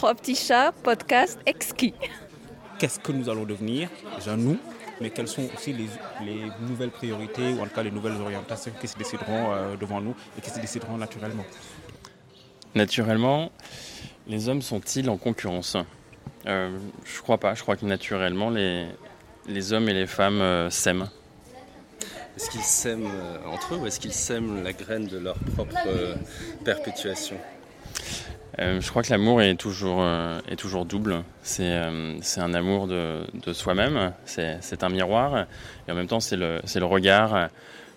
Trois petits chats, podcast exquis. Qu'est-ce que nous allons devenir? Déjà nous, mais quelles sont aussi les, nouvelles priorités ou en tout cas les nouvelles orientations qui se décideront euh, devant nous et qui se décideront naturellement? Naturellement, les hommes sont-ils en concurrence? Euh, Je crois pas. Je crois que naturellement, les, les hommes et les femmes euh, s'aiment. Est-ce qu'ils s'aiment euh, entre eux ou est-ce qu'ils sèment la graine de leur propre euh, je crois que l'amour est toujours, toujours double. C'est un amour de, soi-même, c'est un miroir, et en même temps c'est le, regard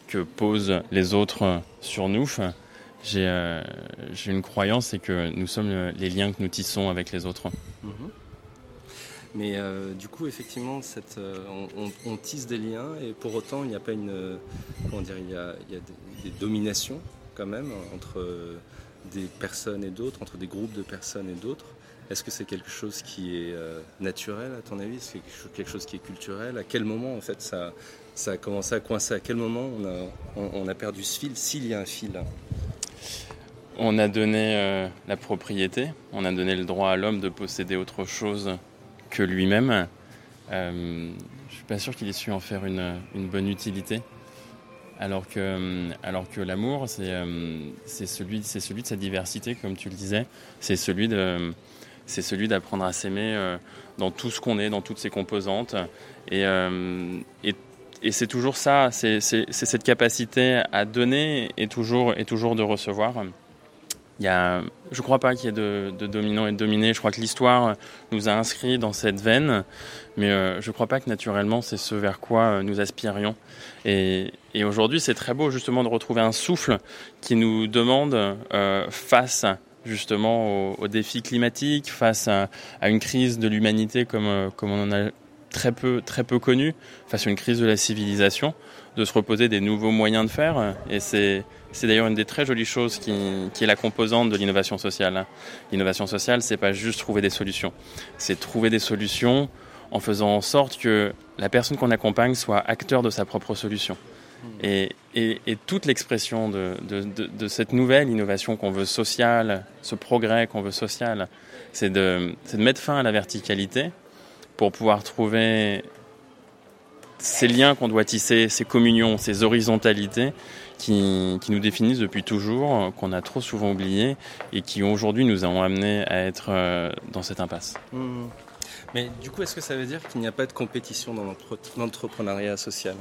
que posent les autres sur nous. J'ai une croyance, c'est que nous sommes les liens que nous tissons avec les autres. Mhm. Mais euh, du coup, effectivement, euh, on, tisse des liens et pour autant, il n'y a pas une. Euh, comment dire Il y a, des, dominations quand même entre des personnes et d'autres, entre des groupes de personnes et d'autres. Est-ce que c'est quelque chose qui est naturel à ton avis? C'est quelque chose qui est culturel? À quel moment en fait ça, a commencé à coincer? À quel moment on a, perdu ce fil S'il y a un fil? On a donné la propriété, on a donné le droit à l'homme de posséder autre chose que lui-même. Euh, je suis pas sûr qu'il ait su en faire une, bonne utilité. Alors que, euh, alors que l'amour, c'est euh, celui, celui de sa diversité, comme tu le disais. C'est celui de c'est celui d'apprendre à s'aimer euh, dans tout ce qu'on est, dans toutes ses composantes. Et, et, c'est toujours ça, c'est cette capacité à donner et toujours, et toujours de recevoir. Il y a, je ne crois pas qu'il y ait de, de, dominant et de dominé. Je crois que l'histoire nous a inscrits dans cette veine, mais je ne crois pas que naturellement c'est ce vers quoi nous aspirions. Et, et aujourd'hui, c'est très beau justement de retrouver un souffle qui nous demande euh, face justement aux, défis climatiques, face à, à une crise de l'humanité comme, euh, comme on en a très peu, très peu connu, face à une crise de la civilisation, de se reposer des nouveaux moyens de faire. Et c'est c'est d'ailleurs une des très jolies choses qui, est la composante de l'innovation sociale. L'innovation sociale, c'est pas juste trouver des solutions, c'est trouver des solutions en faisant en sorte que la personne qu'on accompagne soit acteur de sa propre solution. Et, toute l'expression de, cette nouvelle innovation qu'on veut sociale, ce progrès qu'on veut social, c'est de, mettre fin à la verticalité pour pouvoir trouver ces liens qu'on doit tisser, ces communions, ces horizontalités qui, nous définissent depuis toujours, qu'on a trop souvent oublié et qui aujourd'hui nous ont amenés à être euh, dans cette impasse. Mmh. Mais du coup, est-ce que ça veut dire qu'il n'y a pas de compétition dans l'entrepreneuriat social?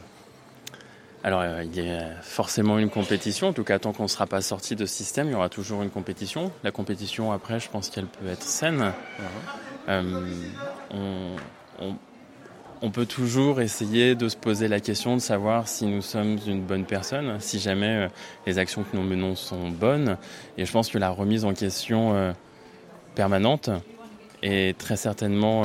Alors, euh, il y a forcément une compétition. En tout cas, tant qu'on ne sera pas sorti de ce système, il y aura toujours une compétition. La compétition, après, je pense qu'elle peut être saine. Mmh. Euh, on, on peut toujours essayer de se poser la question de savoir si nous sommes une bonne personne, si jamais euh, les actions que nous menons sont bonnes. Et je pense que la remise en question euh, permanente est très certainement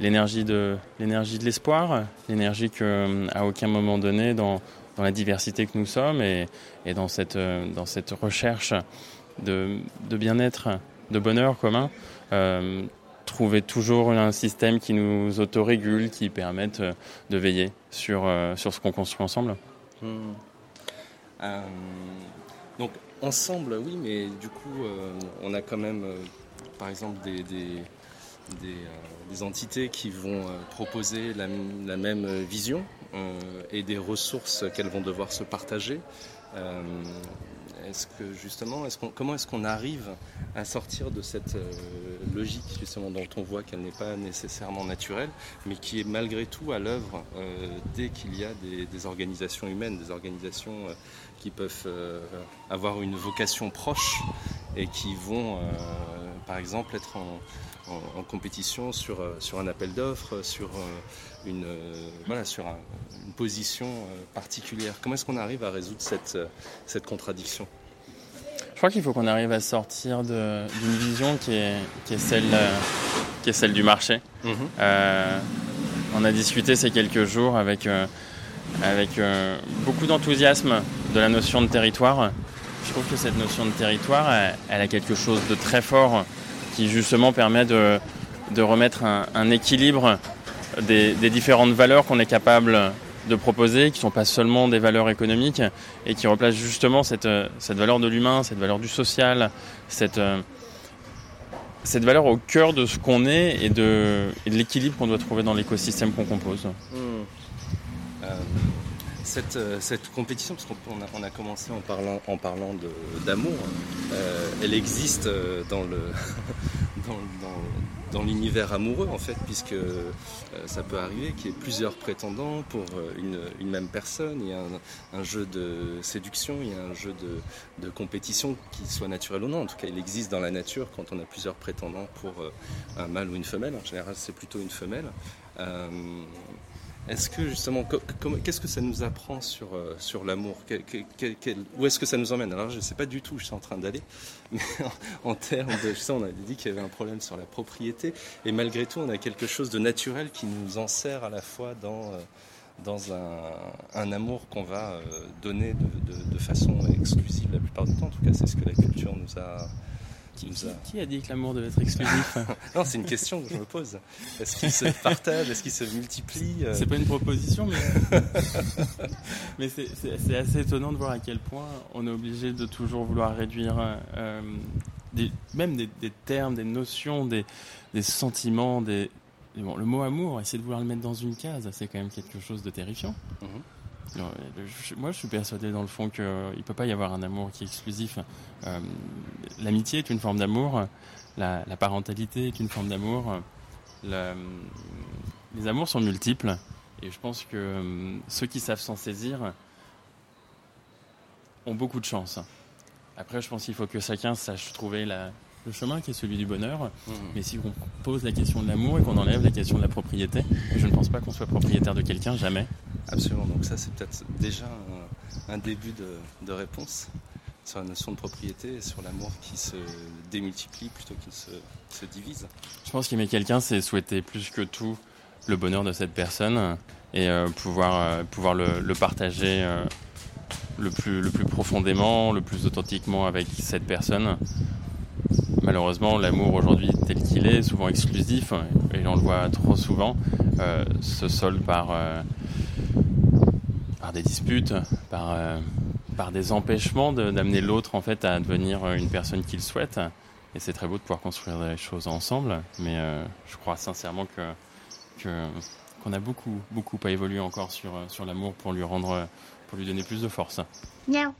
l'énergie de l'énergie de l'espoir, l'énergie que à aucun moment donné dans, dans la diversité que nous sommes et, et dans cette dans cette recherche de, de bien-être, de bonheur commun, trouver toujours un système qui nous autorégule, qui permette euh, de veiller sur, euh, sur ce qu'on construit ensemble. Hmm. Euh, donc ensemble, oui, mais du coup, on a quand même, par exemple, des, des, entités qui vont proposer la, même vision et des ressources qu'elles vont devoir se partager. Est-ce que justement, comment est-ce qu'on arrive à sortir de cette euh, logique justement dont on voit qu'elle n'est pas nécessairement naturelle, mais qui est malgré tout à l'œuvre euh, dès qu'il y a des, organisations humaines, des organisations euh, qui peuvent avoir une vocation proche et qui vont, par exemple, être en, compétition sur, sur un appel d'offres, sur une, voilà, sur une position particulière. Comment est-ce qu'on arrive à résoudre cette, cette contradiction? Je crois qu'il faut qu'on arrive à sortir d'une vision qui est, qui, est celle, qui est celle du marché. Mhm. Euh, on a discuté ces quelques jours avec, euh, avec euh, beaucoup d'enthousiasme de la notion de territoire. Je trouve que cette notion de territoire, elle, a quelque chose de très fort qui justement permet de, de remettre un, équilibre des, différentes valeurs qu'on est capable de proposer, qui ne sont pas seulement des valeurs économiques, et qui replacent justement cette, cette valeur de l'humain, cette valeur du social, cette, cette valeur au cœur de ce qu'on est et de, l'équilibre qu'on doit trouver dans l'écosystème qu'on compose. Mmh. Euh, cette, euh, cette, compétition, parce qu'on a, commencé en parlant, d'amour, euh, elle existe euh, dans l'univers amoureux en fait, puisque ça peut arriver qu'il y ait plusieurs prétendants pour une, même personne. Il y a un, jeu de séduction, il y a un jeu de, compétition qui soit naturel ou non. En tout cas, il existe dans la nature quand on a plusieurs prétendants pour un mâle ou une femelle. En général, c'est plutôt une femelle. Est-ce que justement, qu'est-ce que ça nous apprend sur, euh, sur l'amour? Où est-ce que ça nous emmène? Alors je ne sais pas du tout où je suis en train d'aller, mais en, en, termes de... Ça, on a dit qu'il y avait un problème sur la propriété, et malgré tout, on a quelque chose de naturel qui nous enserre à la fois dans, euh, dans un, amour qu'on va euh, donner de, façon exclusive la plupart du temps. En tout cas, c'est ce que la culture nous a qui, qui, a dit que l'amour devait être exclusif Non, c'est une question que je me pose. Est-ce qu'il se partage Est-ce qu'il se multiplie C'est pas une proposition, mais, mais c'est assez étonnant de voir à quel point on est obligé de toujours vouloir réduire euh, des, même des, des, termes, des notions, des, des sentiments. Des... Bon, le mot amour, essayer de vouloir le mettre dans une case, c'est quand même quelque chose de terrifiant. Mm -hmm. Non, moi, je suis persuadé dans le fond qu'il ne peut pas y avoir un amour qui est exclusif. Euh, L'amitié est une forme d'amour, la, parentalité est une forme d'amour. Les amours sont multiples et je pense que euh, ceux qui savent s'en saisir ont beaucoup de chance. Après, je pense qu'il faut que chacun sache trouver la, le chemin qui est celui du bonheur. Mmh. Mais si on pose la question de l'amour et qu'on enlève la question de la propriété, je ne pense pas qu'on soit propriétaire de quelqu'un, jamais. Absolument, donc ça c'est peut-être déjà un, un début de, de, réponse sur la notion de propriété et sur l'amour qui se démultiplie plutôt qu'il se, se, divise. Je pense qu'aimer quelqu'un, c'est souhaiter plus que tout le bonheur de cette personne et euh, pouvoir, euh, pouvoir le, le partager euh, le, plus, le plus profondément, le plus authentiquement avec cette personne malheureusement, l'amour aujourd'hui tel qu'il est, souvent exclusif, et on le voit trop souvent, euh, se solde par, euh, par des disputes, par, euh, par des empêchements d'amener l'autre en fait à devenir une personne qu'il souhaite. Et c'est très beau de pouvoir construire des choses ensemble, mais je crois sincèrement que qu'on qu a beaucoup beaucoup à évoluer encore sur sur l'amour pour lui rendre pour lui donner plus de force. Miaou.